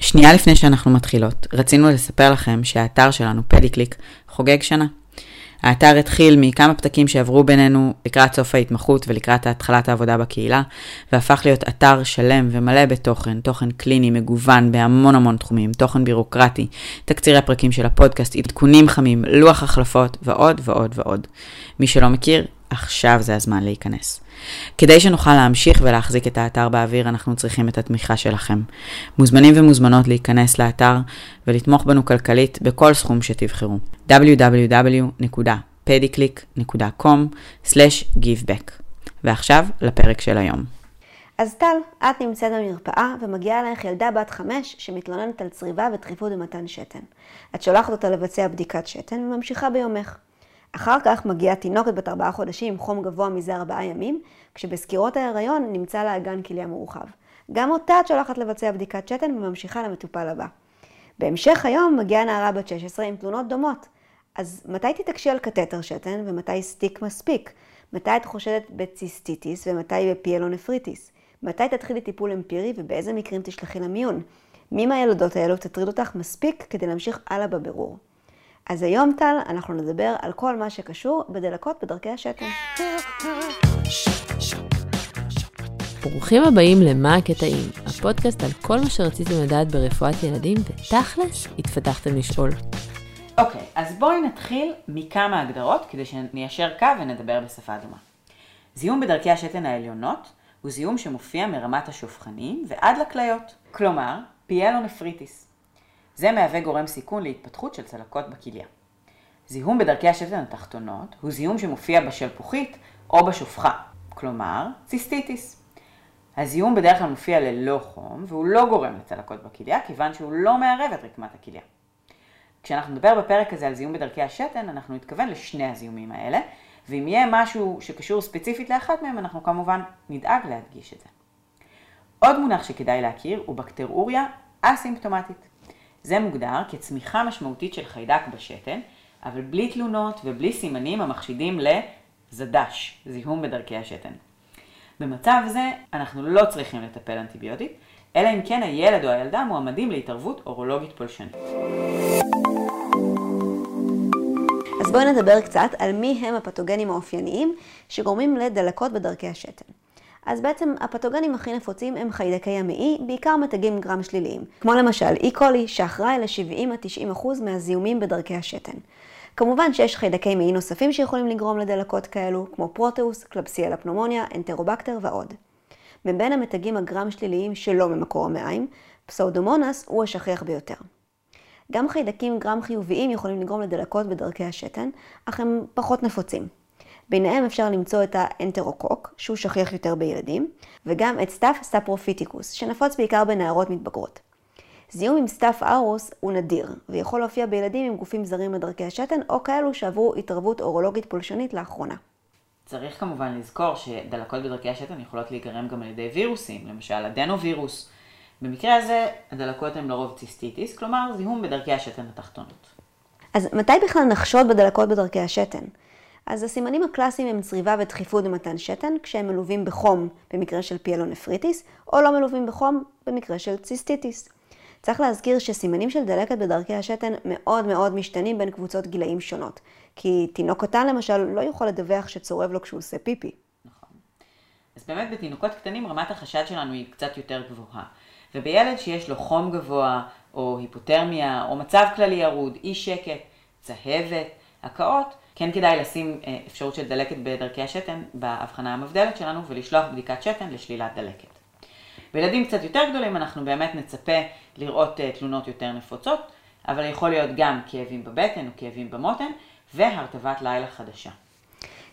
שנייה לפני שאנחנו מתחילות, רצינו לספר לכם שהאתר שלנו, פדיקליק, חוגג שנה. האתר התחיל מכמה פתקים שעברו בינינו לקראת סוף ההתמחות ולקראת התחלת העבודה בקהילה, והפך להיות אתר שלם ומלא בתוכן, תוכן קליני, מגוון בהמון המון תחומים, תוכן בירוקרטי, תקצירי פרקים של הפודקאסט, עדכונים חמים, לוח החלפות ועוד ועוד ועוד. מי שלא מכיר, עכשיו זה הזמן להיכנס. כדי שנוכל להמשיך ולהחזיק את האתר באוויר, אנחנו צריכים את התמיכה שלכם. מוזמנים ומוזמנות להיכנס לאתר ולתמוך בנו כלכלית בכל סכום שתבחרו. www.pediclick.com/giveback ועכשיו לפרק של היום. אז טל, את נמצאת במרפאה ומגיעה אלייך ילדה בת חמש שמתלוננת על צריבה ודחיפות במתן שתן. את שולחת אותה לבצע בדיקת שתן וממשיכה ביומך. אחר כך מגיעה תינוקת בת ארבעה חודשים עם חום גבוה מזה ארבעה ימים, כשבסקירות ההיריון נמצא לה אגן כליה מורחב. גם אותה את שולחת לבצע בדיקת שתן וממשיכה למטופל הבא. בהמשך היום מגיעה נערה בת 16 עם תלונות דומות. אז מתי תתעקשי על קתטר שתן ומתי stick מספיק? מתי את חושדת בציסטיטיס ומתי בפיאלונפריטיס? מתי תתחילי טיפול אמפירי ובאיזה מקרים תשלחי למיון? מי מהילדות האלו תטריד אותך מספיק כדי להמשיך הלאה בבירור? אז היום, טל, אנחנו נדבר על כל מה שקשור בדלקות בדרכי השתן. ברוכים הבאים ל"מה הקטעים", הפודקאסט על כל מה שרציתם לדעת ברפואת ילדים, ותכלס, התביישתם לשאול. אוקיי, okay, אז בואי נתחיל מכמה הגדרות כדי שניישר קו ונדבר בשפה דומה. זיהום בדרכי השתן העליונות הוא זיהום שמופיע מרמת השופכנים ועד לכליות, כלומר, פיאלונפריטיס. זה מהווה גורם סיכון להתפתחות של צלקות בכליה. זיהום בדרכי השתן התחתונות הוא זיהום שמופיע בשלפוחית או בשופחה, כלומר ציסטיטיס. הזיהום בדרך כלל מופיע ללא חום והוא לא גורם לצלקות בכליה כיוון שהוא לא מערב את רקמת הכליה. כשאנחנו נדבר בפרק הזה על זיהום בדרכי השתן, אנחנו נתכוון לשני הזיהומים האלה, ואם יהיה משהו שקשור ספציפית לאחת מהם, אנחנו כמובן נדאג להדגיש את זה. עוד מונח שכדאי להכיר הוא בקטרוריה אסימפטומטית. זה מוגדר כצמיחה משמעותית של חיידק בשתן, אבל בלי תלונות ובלי סימנים המחשידים לזדש, זיהום בדרכי השתן. במצב זה אנחנו לא צריכים לטפל אנטיביוטית, אלא אם כן הילד או הילדה מועמדים להתערבות אורולוגית פולשנית. אז בואי נדבר קצת על מי הם הפתוגנים האופייניים שגורמים לדלקות בדרכי השתן. אז בעצם הפתוגנים הכי נפוצים הם חיידקי המעי, בעיקר מתגים גרם שליליים, כמו למשל אי-קולי, שאחראי ל-70-90% מהזיהומים בדרכי השתן. כמובן שיש חיידקי מעי נוספים שיכולים לגרום לדלקות כאלו, כמו פרוטאוס, Klebsiella pneumoniae, Enterobacter ועוד. מבין המתגים הגרם שליליים שלא ממקור המעיים, פסאודומונס הוא השכיח ביותר. גם חיידקים גרם חיוביים יכולים לגרום לדלקות בדרכי השתן, אך הם פחות נפוצים. ביניהם אפשר למצוא את האנטרוקוק, שהוא שכיח יותר בילדים, וגם את Staph saprophyticus, שנפוץ בעיקר בנערות מתבגרות. זיהום עם Staph aureus הוא נדיר, ויכול להופיע בילדים עם גופים זרים בדרכי השתן, או כאלו שעברו התערבות אורולוגית פולשנית לאחרונה. צריך כמובן לזכור שדלקות בדרכי השתן יכולות להיגרם גם על ידי וירוסים, למשל אדנווירוס. במקרה הזה הדלקות הן לרוב ציסטיטיס, כלומר זיהום בדרכי השתן התחתונות. אז מתי בכלל נחשוד בדלקות בדרכי השתן? אז הסימנים הקלאסיים הם צריבה ודחיפות במתן שתן, כשהם מלווים בחום במקרה של פיאלונפריטיס, או לא מלווים בחום במקרה של ציסטיטיס. צריך להזכיר שסימנים של דלקת בדרכי השתן מאוד מאוד משתנים בין קבוצות גילאים שונות. כי תינוק קטן למשל לא יכול לדווח שצורב לו כשהוא עושה פיפי. נכון. אז באמת בתינוקות קטנים רמת החשד שלנו היא קצת יותר גבוהה. ובילד שיש לו חום גבוה, או היפותרמיה, או מצב כללי ירוד, אי שקט, צהבת, הקאות, כן כדאי לשים אה, אפשרות של דלקת בדרכי השתן בהבחנה המבדלת שלנו ולשלוח בדיקת שתן לשלילת דלקת. בילדים קצת יותר גדולים אנחנו באמת נצפה לראות אה, תלונות יותר נפוצות, אבל יכול להיות גם כאבים בבטן או כאבים במותן והרטבת לילה חדשה.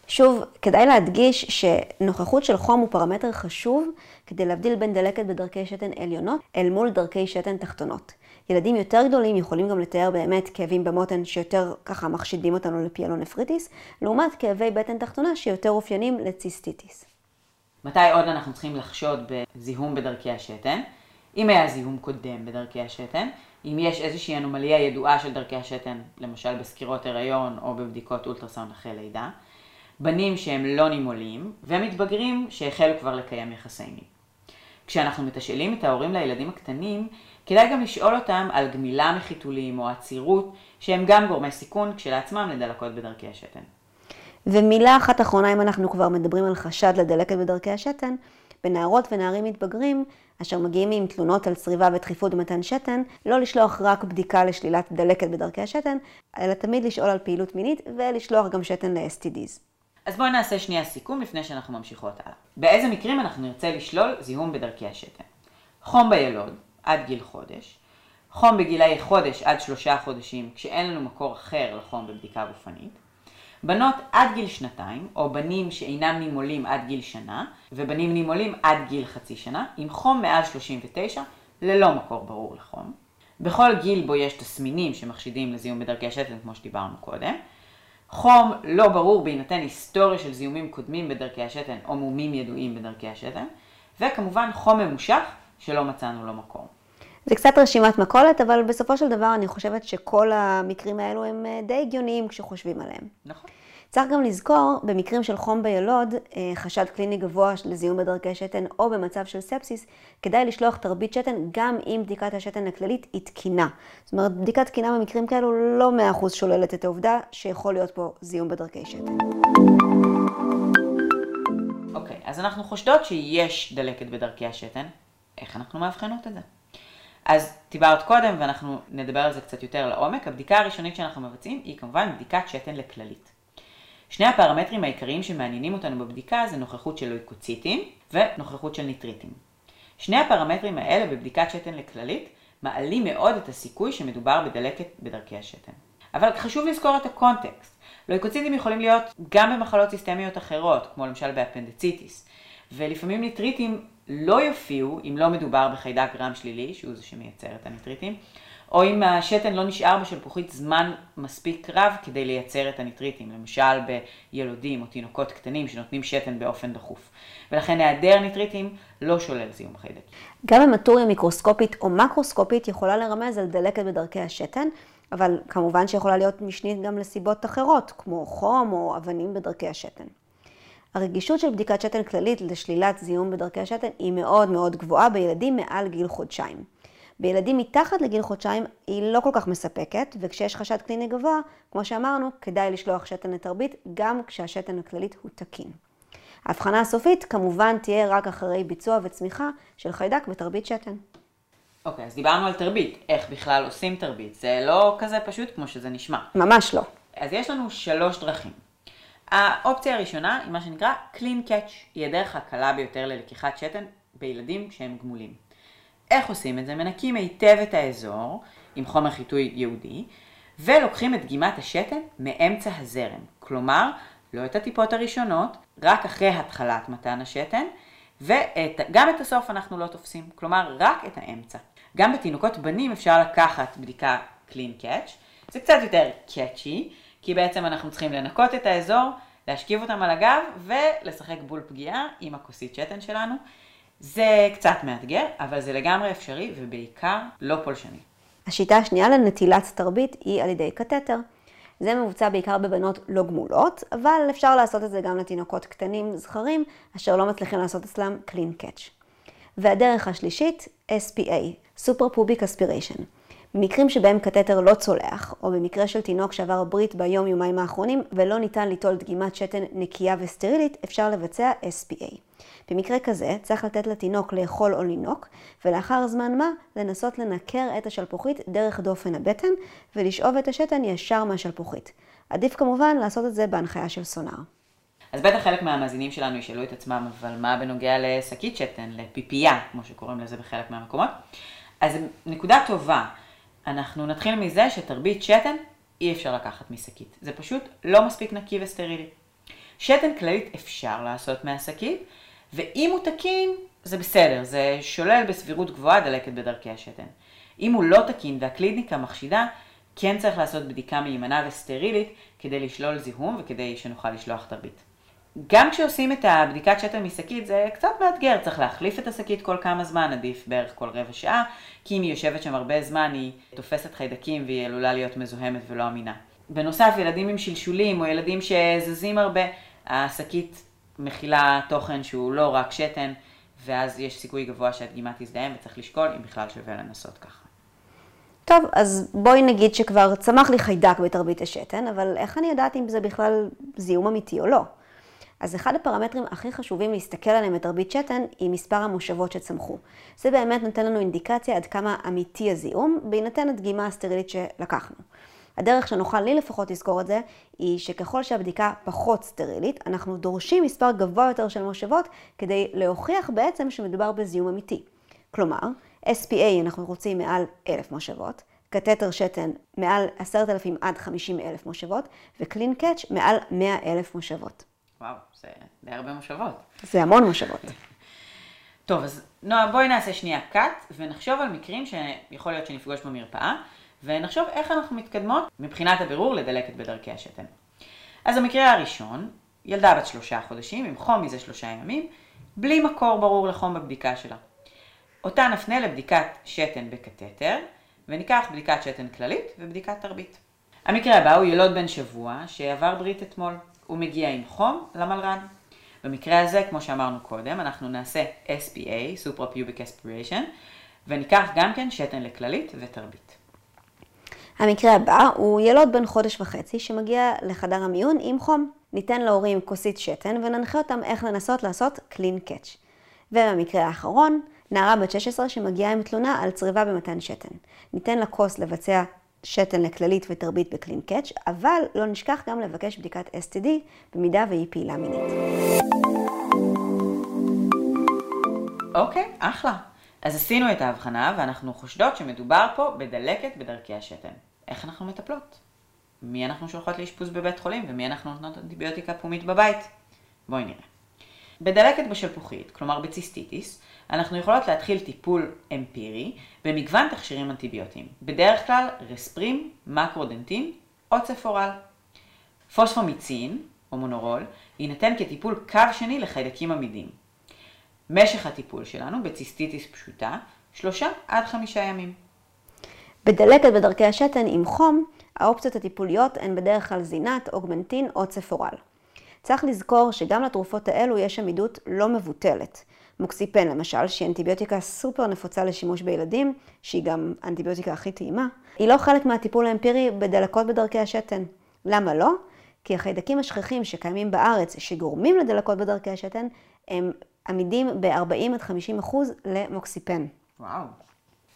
שוב, כדאי להדגיש שנוכחות של חום הוא פרמטר חשוב כדי להבדיל בין דלקת בדרכי שתן עליונות אל מול דרכי שתן תחתונות. ילדים יותר גדולים יכולים גם לתאר באמת כאבים במותן שיותר ככה מחשידים אותנו לפיאלונפריטיס, לעומת כאבי בטן תחתונה שיותר אופיינים לציסטיטיס. מתי עוד אנחנו צריכים לחשוד בזיהום בדרכי השתן? אם היה זיהום קודם בדרכי השתן, אם יש איזושהי אנומליה ידועה של דרכי השתן, למשל בסקירות הריון או בבדיקות אולטרסאונד אחרי לידה, בנים שהם לא נימולים, ומתבגרים שהחלו כבר לקיים יחסי מין. כשאנחנו מתשאלים את ההורים לילדים הקטנים, כדאי גם לשאול אותם על גמילה מחיתולים או עצירות, שהם גם גורמי סיכון כשלעצמם לדלקות בדרכי השתן. ומילה אחת אחרונה, אם אנחנו כבר מדברים על חשד לדלקת בדרכי השתן, בנערות ונערים מתבגרים, אשר מגיעים עם תלונות על צריבה ודחיפות במתן שתן, לא לשלוח רק בדיקה לשלילת דלקת בדרכי השתן, אלא תמיד לשאול על פעילות מינית ולשלוח גם שתן ל-STDs. אז בואי נעשה שנייה סיכום לפני שאנחנו ממשיכות הלאה. באיזה מקרים אנחנו נרצה לשלול זיהום בדרכי השתן? חום בילוד, עד גיל חודש, חום בגילאי חודש עד שלושה חודשים, כשאין לנו מקור אחר לחום בבדיקה גופנית, בנות עד גיל שנתיים, או בנים שאינם נימולים עד גיל שנה, ובנים נימולים עד גיל חצי שנה, עם חום מעל 39, ללא מקור ברור לחום. בכל גיל בו יש תסמינים שמחשידים לזיהום בדרכי השתן, כמו שדיברנו קודם. חום לא ברור בהינתן היסטוריה של זיהומים קודמים בדרכי השתן, או מומים ידועים בדרכי השתן. וכמובן חום ממושך שלא מצאנו לו מקור. זה קצת רשימת מכולת, אבל בסופו של דבר אני חושבת שכל המקרים האלו הם אה, די הגיוניים כשחושבים עליהם. נכון. צריך גם לזכור, במקרים של חום בילוד, אה, חשד קליני גבוה לזיהום בדרכי שתן או במצב של ספסיס, כדאי לשלוח תרבית שתן גם אם בדיקת השתן הכללית היא תקינה. זאת אומרת, בדיקת תקינה במקרים כאלו לא 100% שוללת את העובדה שיכול להיות פה זיהום בדרכי שתן. אוקיי, אז אנחנו חושדות שיש דלקת בדרכי השתן. איך אנחנו מאבחנות את זה? אז דיברת קודם, ואנחנו נדבר על זה קצת יותר לעומק. הבדיקה הראשונית שאנחנו מבצעים היא כמובן בדיקת שתן לכללית. שני הפרמטרים העיקריים שמעניינים אותנו בבדיקה זה נוכחות של לויקוציטים ונוכחות של ניטריטים. שני הפרמטרים האלה בבדיקת שתן כללית מעלים מאוד את הסיכוי שמדובר בדלקת בדרכי השתן. אבל חשוב לזכור את הקונטקסט. לויקוציטים יכולים להיות גם במחלות סיסטמיות אחרות, כמו למשל באפנדציטיס, ולפעמים ניטריטים לא יופיעו אם לא מדובר בחיידק גרם שלילי, שהוא זה שמייצר את הניטריטים, או אם השתן לא נשאר בשלפוחית זמן מספיק רב כדי לייצר את הניטריטים, למשל בילודים או תינוקות קטנים שנותנים שתן באופן דחוף. ולכן היעדר ניטריטים לא שולל זיהום חיידק. גם המטוריה מיקרוסקופית או מקרוסקופית יכולה לרמז על דלקת בדרכי השתן, אבל כמובן שיכולה להיות משנית גם לסיבות אחרות, כמו חום או אבנים בדרכי השתן. הרגישות של בדיקת שתן כללית לשלילת זיהום בדרכי השתן היא מאוד מאוד גבוהה בילדים מעל גיל חודשיים. בילדים מתחת לגיל חודשיים היא לא כל כך מספקת, וכשיש חשד קליני גבוה, כמו שאמרנו, כדאי לשלוח שתן לתרבית, גם כשהשתן הכללית הוא תקין. ההבחנה הסופית כמובן תהיה רק אחרי ביצוע וצמיחה של חיידק בתרבית שתן. אוקיי, okay, אז דיברנו על תרבית. איך בכלל עושים תרבית? זה לא כזה פשוט כמו שזה נשמע. ממש לא. אז יש לנו שלוש דרכים. האופציה הראשונה היא מה שנקרא clean catch, היא הדרך הקלה ביותר ללקיחת שתן בילדים שהם גמולים. איך עושים את זה? מנקים היטב את האזור עם חומר חיטוי יהודי, ולוקחים את דגימת השתן מאמצע הזרם. כלומר, לא את הטיפות הראשונות, רק אחרי התחלת מתן השתן, וגם את הסוף אנחנו לא תופסים, כלומר רק את האמצע. גם בתינוקות בנים אפשר לקחת בדיקה clean catch, זה קצת יותר catchy, כי בעצם אנחנו צריכים לנקות את האזור, להשכיב אותם על הגב ולשחק בול פגיעה עם הכוסית שתן שלנו. זה קצת מאתגר, אבל זה לגמרי אפשרי ובעיקר לא פולשני. השיטה השנייה לנטילת תרבית היא על ידי קתטר. זה מבוצע בעיקר בבנות לא גמולות, אבל אפשר לעשות את זה גם לתינוקות קטנים זכרים, אשר לא מצליחים לעשות אצלם clean catch. והדרך השלישית, SPA, Super Pubic Aspiration. במקרים שבהם קתטר לא צולח, או במקרה של תינוק שעבר ברית ביום-יומיים האחרונים ולא ניתן ליטול דגימת שתן נקייה וסטרילית, אפשר לבצע SPA. במקרה כזה צריך לתת לתינוק לאכול או לינוק, ולאחר זמן מה לנסות לנקר את השלפוחית דרך דופן הבטן, ולשאוב את השתן ישר מהשלפוחית. עדיף כמובן לעשות את זה בהנחיה של סונאר. אז בטח חלק מהמאזינים שלנו ישאלו את עצמם, אבל מה בנוגע לשקית שתן, לפיפייה, כמו שקוראים לזה בחלק מהמקומות? אז נקודה טובה. אנחנו נתחיל מזה שתרבית שתן אי אפשר לקחת משקית. זה פשוט לא מספיק נקי וסטרילי. שתן כללית אפשר לעשות מהשקית, ואם הוא תקין, זה בסדר, זה שולל בסבירות גבוהה דלקת בדרכי השתן. אם הוא לא תקין והקליניקה מחשידה, כן צריך לעשות בדיקה מהימנה וסטרילית כדי לשלול זיהום וכדי שנוכל לשלוח תרבית. גם כשעושים את הבדיקת שתן משקית זה קצת מאתגר, צריך להחליף את השקית כל כמה זמן, עדיף בערך כל רבע שעה, כי אם היא יושבת שם הרבה זמן היא תופסת חיידקים והיא עלולה להיות מזוהמת ולא אמינה. בנוסף, ילדים עם שלשולים או ילדים שזזים הרבה, השקית מכילה תוכן שהוא לא רק שתן, ואז יש סיכוי גבוה שהדגימה תזדהם וצריך לשקול אם בכלל שווה לנסות ככה. טוב, אז בואי נגיד שכבר צמח לי חיידק בתרבית השתן, אבל איך אני יודעת אם זה בכלל זיהום אמיתי או לא? אז אחד הפרמטרים הכי חשובים להסתכל עליהם בתרבית שתן, היא מספר המושבות שצמחו. זה באמת נותן לנו אינדיקציה עד כמה אמיתי הזיהום, בהינתן הדגימה הסטרילית שלקחנו. הדרך שנוכל לי לפחות לזכור את זה, היא שככל שהבדיקה פחות סטרילית, אנחנו דורשים מספר גבוה יותר של מושבות, כדי להוכיח בעצם שמדובר בזיהום אמיתי. כלומר, SPA אנחנו רוצים מעל 1,000 מושבות, קתטר שתן מעל 10,000 עד 50,000 מושבות, וקלין קאץ' מעל 100,000 מושבות. וואו, זה די הרבה מושבות. זה המון מושבות. טוב, אז נועה, בואי נעשה שנייה קאט, ונחשוב על מקרים שיכול להיות שנפגוש במרפאה, ונחשוב איך אנחנו מתקדמות מבחינת הבירור לדלקת בדרכי השתן. אז המקרה הראשון, ילדה בת שלושה חודשים עם חום מזה שלושה ימים, בלי מקור ברור לחום בבדיקה שלה. אותה נפנה לבדיקת שתן בקתטר, וניקח בדיקת שתן כללית ובדיקת תרבית. המקרה הבא הוא ילוד בן שבוע שעבר ברית אתמול. הוא מגיע עם חום למלר"ד. במקרה הזה, כמו שאמרנו קודם, אנחנו נעשה SPA, Suprapubic Aspiration, וניקח גם כן שתן לכללית ותרבית. המקרה הבא הוא ילוד בן חודש וחצי שמגיע לחדר המיון עם חום. ניתן להורים כוסית שתן וננחה אותם איך לנסות לעשות קלין קאץ'. ובמקרה האחרון, נערה בת 16 שמגיעה עם תלונה על צריבה במתן שתן. ניתן לכוס לבצע שתן לכללית ותרבית בקלין קאץ', אבל לא נשכח גם לבקש בדיקת STD במידה והיא פעילה מינית. אוקיי, אחלה. אז עשינו את ההבחנה ואנחנו חושדות שמדובר פה בדלקת בדרכי השתן. איך אנחנו מטפלות? מי אנחנו שולחות לאשפוז בבית חולים ומי אנחנו נותנות אנטיביוטיקה פומית בבית? בואי נראה. בדלקת בשלפוחית, כלומר בציסטיטיס, אנחנו יכולות להתחיל טיפול אמפירי במגוון תכשירים אנטיביוטיים. בדרך כלל רספרים, מקרודנטין או צפורל. פוספומיצין, או מונורול, יינתן כטיפול קו שני לחיידקים עמידים. משך הטיפול שלנו בציסטיטיס פשוטה, שלושה עד חמישה ימים. בדלקת בדרכי השתן עם חום, האופציות הטיפוליות הן בדרך כלל זינת, אוגמנטין או צפורל. צריך לזכור שגם לתרופות האלו יש עמידות לא מבוטלת. מוקסיפן למשל, שהיא אנטיביוטיקה סופר נפוצה לשימוש בילדים, שהיא גם האנטיביוטיקה הכי טעימה, היא לא חלק מהטיפול האמפירי בדלקות בדרכי השתן. למה לא? כי החיידקים השכיחים שקיימים בארץ שגורמים לדלקות בדרכי השתן, הם עמידים ב-40 עד 50 אחוז למוקסיפן. וואו.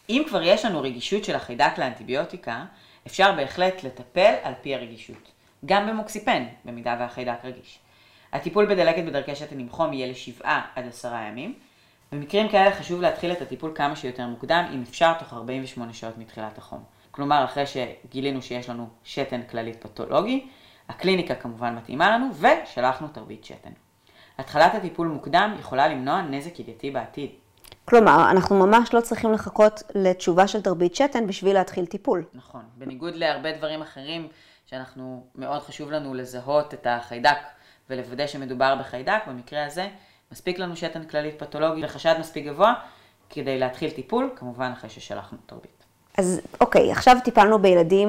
אם כבר יש לנו רגישות של החיידק לאנטיביוטיקה, אפשר בהחלט לטפל על פי הרגישות. גם במוקסיפן, במידה והחיידק רגיש. הטיפול בדלקת בדרכי שתן עם חום יהיה לשבעה עד עשרה ימים. במקרים כאלה חשוב להתחיל את הטיפול כמה שיותר מוקדם, אם אפשר תוך 48 שעות מתחילת החום. כלומר, אחרי שגילינו שיש לנו שתן כללית פתולוגי, הקליניקה כמובן מתאימה לנו, ושלחנו תרבית שתן. התחלת הטיפול מוקדם יכולה למנוע נזק כלייתי בעתיד. כלומר, אנחנו ממש לא צריכים לחכות לתשובה של תרבית שתן בשביל להתחיל טיפול. נכון. בניגוד להרבה דברים אחרים, שאנחנו, מאוד חשוב לנו לזהות את החיידק ולוודא שמדובר בחיידק, במקרה הזה מספיק לנו שתן כללית פתולוגי וחשד מספיק גבוה כדי להתחיל טיפול, כמובן אחרי ששלחנו תרבית. אז אוקיי, עכשיו טיפלנו בילדים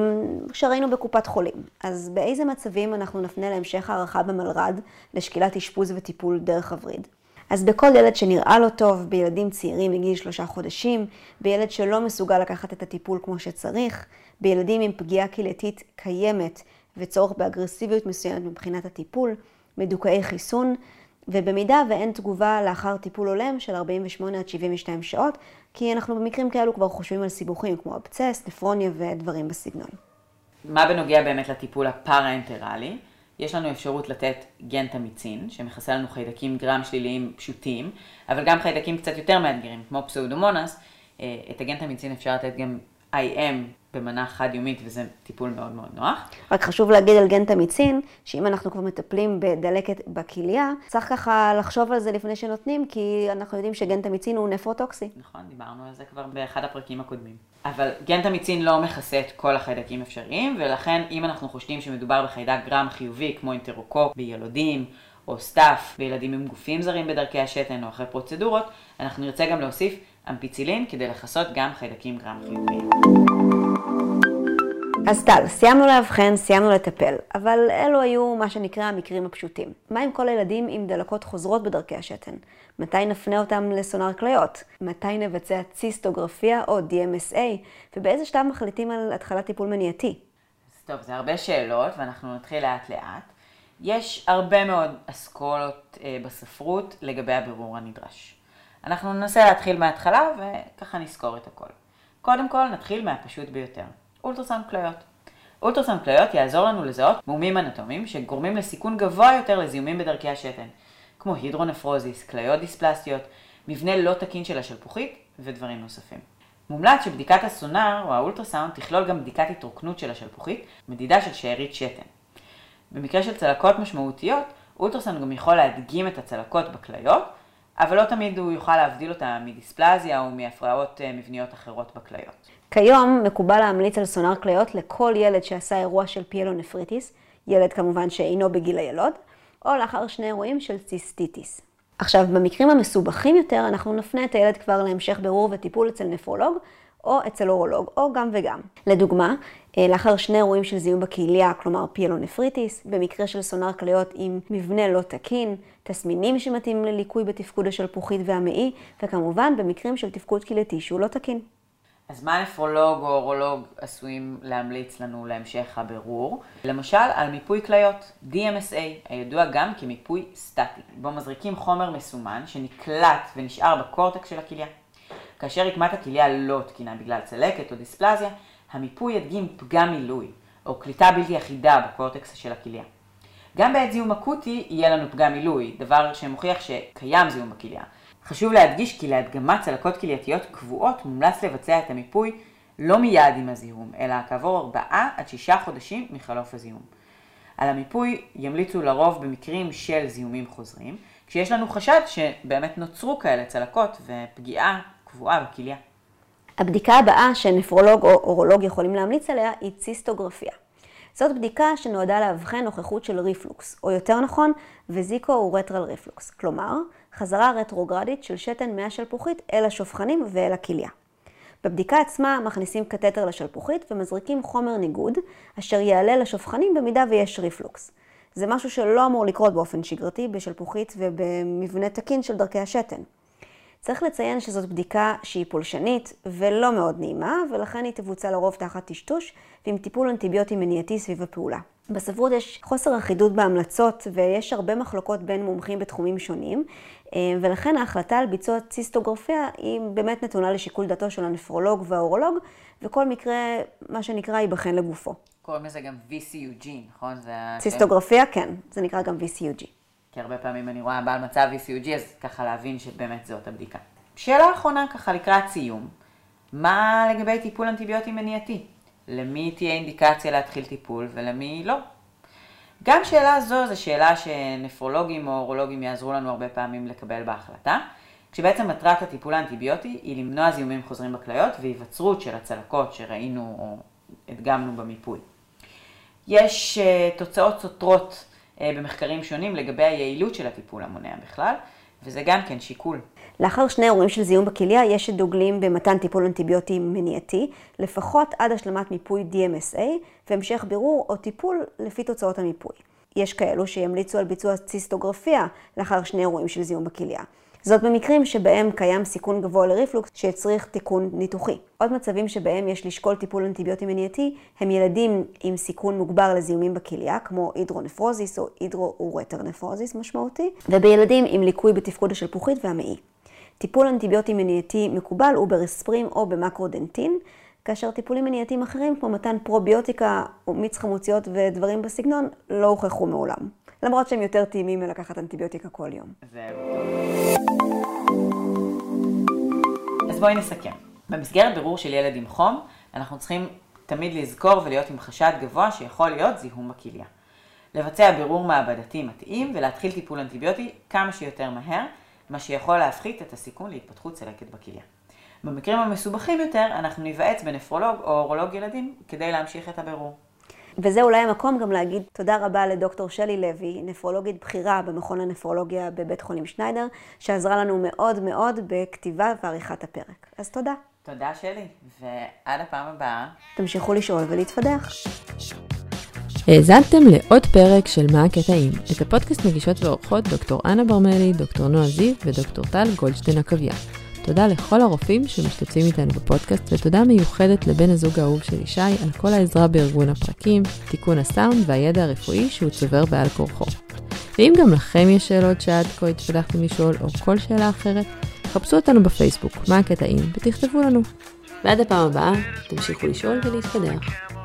שראינו בקופת חולים. אז באיזה מצבים אנחנו נפנה להמשך הערכה במלר"ד לשקילת אשפוז וטיפול דרך הווריד? אז בכל ילד שנראה לו טוב, בילדים צעירים מגיל שלושה חודשים, בילד שלא מסוגל לקחת את הטיפול כמו שצריך, בילדים עם פגיעה קהילתית קיימת וצורך באגרסיביות מסוימת מבחינת הטיפול, מדוכאי חיסון, ובמידה ואין תגובה לאחר טיפול הולם של 48 עד 72 שעות, כי אנחנו במקרים כאלו כבר חושבים על סיבוכים כמו אבצס, נפרוניה ודברים בסגנון. מה בנוגע באמת לטיפול הפארה-אנטרלי? יש לנו אפשרות לתת גנטמיצין, שמכסה לנו חיידקים גרם שליליים פשוטים, אבל גם חיידקים קצת יותר מאתגרים, כמו פסאודומונס. אה, את הגנטמיצין אפשר לתת גם IM במנה חד-יומית, וזה טיפול מאוד מאוד נוח. רק חשוב להגיד על גנטמיצין, שאם אנחנו כבר מטפלים בדלקת בכליה, צריך ככה לחשוב על זה לפני שנותנים, כי אנחנו יודעים שגנטמיצין הוא נפרוטוקסי. נכון, דיברנו על זה כבר באחד הפרקים הקודמים. אבל גנטמיצין לא מכסה את כל החיידקים אפשריים, ולכן אם אנחנו חושדים שמדובר בחיידק גרם חיובי, כמו אנטרוקוק בילודים, או Staph בילדים עם גופים זרים בדרכי השתן או אחרי פרוצדורות, אנחנו נרצה גם להוסיף אמפיצילין כדי לכסות גם חיידקים גרם חיוביים. אז טל, סיימנו לאבחן, סיימנו לטפל, אבל אלו היו מה שנקרא המקרים הפשוטים. מה עם כל הילדים עם דלקות חוזרות בדרכי השתן? מתי נפנה אותם לסונר כליות? מתי נבצע ציסטוגרפיה או DMSA? ובאיזה שלב מחליטים על התחלת טיפול מניעתי? אז טוב, זה הרבה שאלות, ואנחנו נתחיל לאט לאט. יש הרבה מאוד אסכולות אה, בספרות לגבי הבירור הנדרש. אנחנו ננסה להתחיל מההתחלה וככה נזכור את הכל. קודם כל נתחיל מהפשוט ביותר, אולטרסאונד כליות. אולטרסאונד כליות יעזור לנו לזהות מומים אנטומיים שגורמים לסיכון גבוה יותר לזיהומים בדרכי השתן, כמו הידרונפרוזיס, כליות דיספלסטיות, מבנה לא תקין של השלפוחית ודברים נוספים. מומלץ שבדיקת הסונאר או האולטרסאונד תכלול גם בדיקת התרוקנות של השלפוחית, מדידה של שארית שתן. במקרה של צלקות משמעותיות, אולטרסאונד גם יכול להדגים את הצלקות בכליות, אבל לא תמיד הוא יוכל להבדיל אותה מדיספלזיה או מהפרעות אה, מבניות אחרות בכליות. כיום מקובל להמליץ על סונר כליות לכל ילד שעשה אירוע של פיאלונפריטיס, ילד כמובן שאינו בגיל הילוד, או לאחר שני אירועים של ציסטיטיס. עכשיו, במקרים המסובכים יותר, אנחנו נפנה את הילד כבר להמשך בירור וטיפול אצל נפרולוג, או אצל אורולוג, או גם וגם. לדוגמה, אה, לאחר שני אירועים של זיהום בכליה, כלומר פיאלונפריטיס, במקרה של סונר כליות עם מבנה לא תקין, תסמינים שמתאים לליקוי בתפקוד השלפוחית והמעי, וכמובן במקרים של תפקוד קהילתי שהוא לא תקין. אז מה נפרולוג או אורולוג עשויים להמליץ לנו להמשך הבירור? למשל, על מיפוי כליות, DMSA, הידוע גם כמיפוי סטטי, בו מזריקים חומר מסומן שנקלט ונשאר בקורטקס של הכליה. כאשר רקמת הכליה לא תקינה בגלל צלקת או דיספלזיה, המיפוי ידגים פגם מילוי, או קליטה בלתי אחידה בקורטקס של הכליה. גם בעת זיהום אקוטי יהיה לנו פגם מילוי, דבר שמוכיח שקיים זיהום בכליה. חשוב להדגיש כי להדגמת צלקות כלייתיות קבועות מומלץ לבצע את המיפוי לא מיד עם הזיהום, אלא כעבור 4 עד 6 חודשים מחלוף הזיהום. על המיפוי ימליצו לרוב במקרים של זיהומים חוזרים, כשיש לנו חשד שבאמת נוצרו כאלה צלקות ופגיעה קבועה בכליה. הבדיקה הבאה שנפרולוג או אורולוג יכולים להמליץ עליה היא ציסטוגרפיה. זאת בדיקה שנועדה לאבחן נוכחות של ריפלוקס, או יותר נכון, וזיקו-אורטרל ריפלוקס, כלומר, חזרה רטרוגרדית של שתן מהשלפוחית אל השופכנים ואל הכליה. בבדיקה עצמה מכניסים קתטר לשלפוחית ומזריקים חומר ניגוד, אשר יעלה לשופכנים במידה ויש ריפלוקס. זה משהו שלא אמור לקרות באופן שגרתי בשלפוחית ובמבנה תקין של דרכי השתן. צריך לציין שזאת בדיקה שהיא פולשנית ולא מאוד נעימה, ולכן היא תבוצע לרוב תחת טשטוש ועם טיפול אנטיביוטי מניעתי סביב הפעולה. בספרות יש חוסר אחידות בהמלצות ויש הרבה מחלוקות בין מומחים בתחומים שונים, אה, ולכן ההחלטה על ביצוע ציסטוגרפיה היא באמת נתונה לשיקול דעתו של הנפרולוג והאורולוג, וכל מקרה, מה שנקרא, ייבחן לגופו. קוראים לזה גם VCUG, נכון? ציסטוגרפיה, כן, זה נקרא גם VCUG. כי הרבה פעמים אני רואה בעל מצב VCUG, אז ככה להבין שבאמת זאת הבדיקה. שאלה אחרונה ככה לקראת סיום, מה לגבי טיפול אנטיביוטי מניעתי? למי תהיה אינדיקציה להתחיל טיפול ולמי לא? גם שאלה זו זו שאלה שנפרולוגים או אורולוגים יעזרו לנו הרבה פעמים לקבל בהחלטה, כשבעצם מטרת הטיפול האנטיביוטי היא למנוע זיהומים חוזרים בכליות והיווצרות של הצלקות שראינו או הדגמנו במיפוי. יש uh, תוצאות סותרות במחקרים שונים לגבי היעילות של הטיפול המונע בכלל, וזה גם כן שיקול. לאחר שני אירועים של זיהום בכליה, יש שדוגלים במתן טיפול אנטיביוטי מניעתי, לפחות עד השלמת מיפוי DMSA, והמשך בירור או טיפול לפי תוצאות המיפוי. יש כאלו שימליצו על ביצוע ציסטוגרפיה לאחר שני אירועים של זיהום בכליה. זאת במקרים שבהם קיים סיכון גבוה לריפלוקס שיצריך תיקון ניתוחי. עוד מצבים שבהם יש לשקול טיפול אנטיביוטי מניעתי הם ילדים עם סיכון מוגבר לזיהומים בכליה, כמו הידרונפרוזיס או הידרו-אורטרנפרוזיס משמעותי, ובילדים עם ליקוי בתפקוד השלפוחית והמעי. טיפול אנטיביוטי מניעתי מקובל הוא ברספרים או במקרודנטין, כאשר טיפולים מניעתיים אחרים, כמו מתן פרוביוטיקה או מיץ חמוציות ודברים בסגנון, לא הוכחו מעולם. למרות שהם יותר טעימים מלקחת אנטיביוטיקה כל יום. זהו אז בואי נסכם. במסגרת בירור של ילד עם חום, אנחנו צריכים תמיד לזכור ולהיות עם חשד גבוה שיכול להיות זיהום בכליה. לבצע בירור מעבדתי מתאים ולהתחיל טיפול אנטיביוטי כמה שיותר מהר, מה שיכול להפחית את הסיכון להתפתחות צלקת בכליה. במקרים המסובכים יותר, אנחנו ניוועץ בנפרולוג או אורולוג ילדים כדי להמשיך את הבירור. וזה אולי המקום גם להגיד תודה רבה לדוקטור שלי לוי, נפרולוגית בכירה במכון הנפרולוגיה בבית חולים שניידר, שעזרה לנו מאוד מאוד בכתיבה ועריכת הפרק. אז תודה. תודה שלי, ועד הפעם הבאה. תמשיכו לשאול ולהתפתח. האזנתם לעוד פרק של מה הקטעים. את הפודקאסט מגישות ועורכות דוקטור אנה ברמלי, דוקטור נועה זיו ודוקטור טל גולדשטיין עקביה. תודה לכל הרופאים שמשתתפים איתנו בפודקאסט, ותודה מיוחדת לבן הזוג האהוב של ישי על כל העזרה בארגון הפרקים, תיקון הסאונד והידע הרפואי שהוא צובר בעל כורחו. ואם גם לכם יש שאלות שעד כה התפתחתם לשאול, או כל שאלה אחרת, חפשו אותנו בפייסבוק, מה הקטעים, ותכתבו לנו. ועד הפעם הבאה, תמשיכו לשאול ולהתפתח.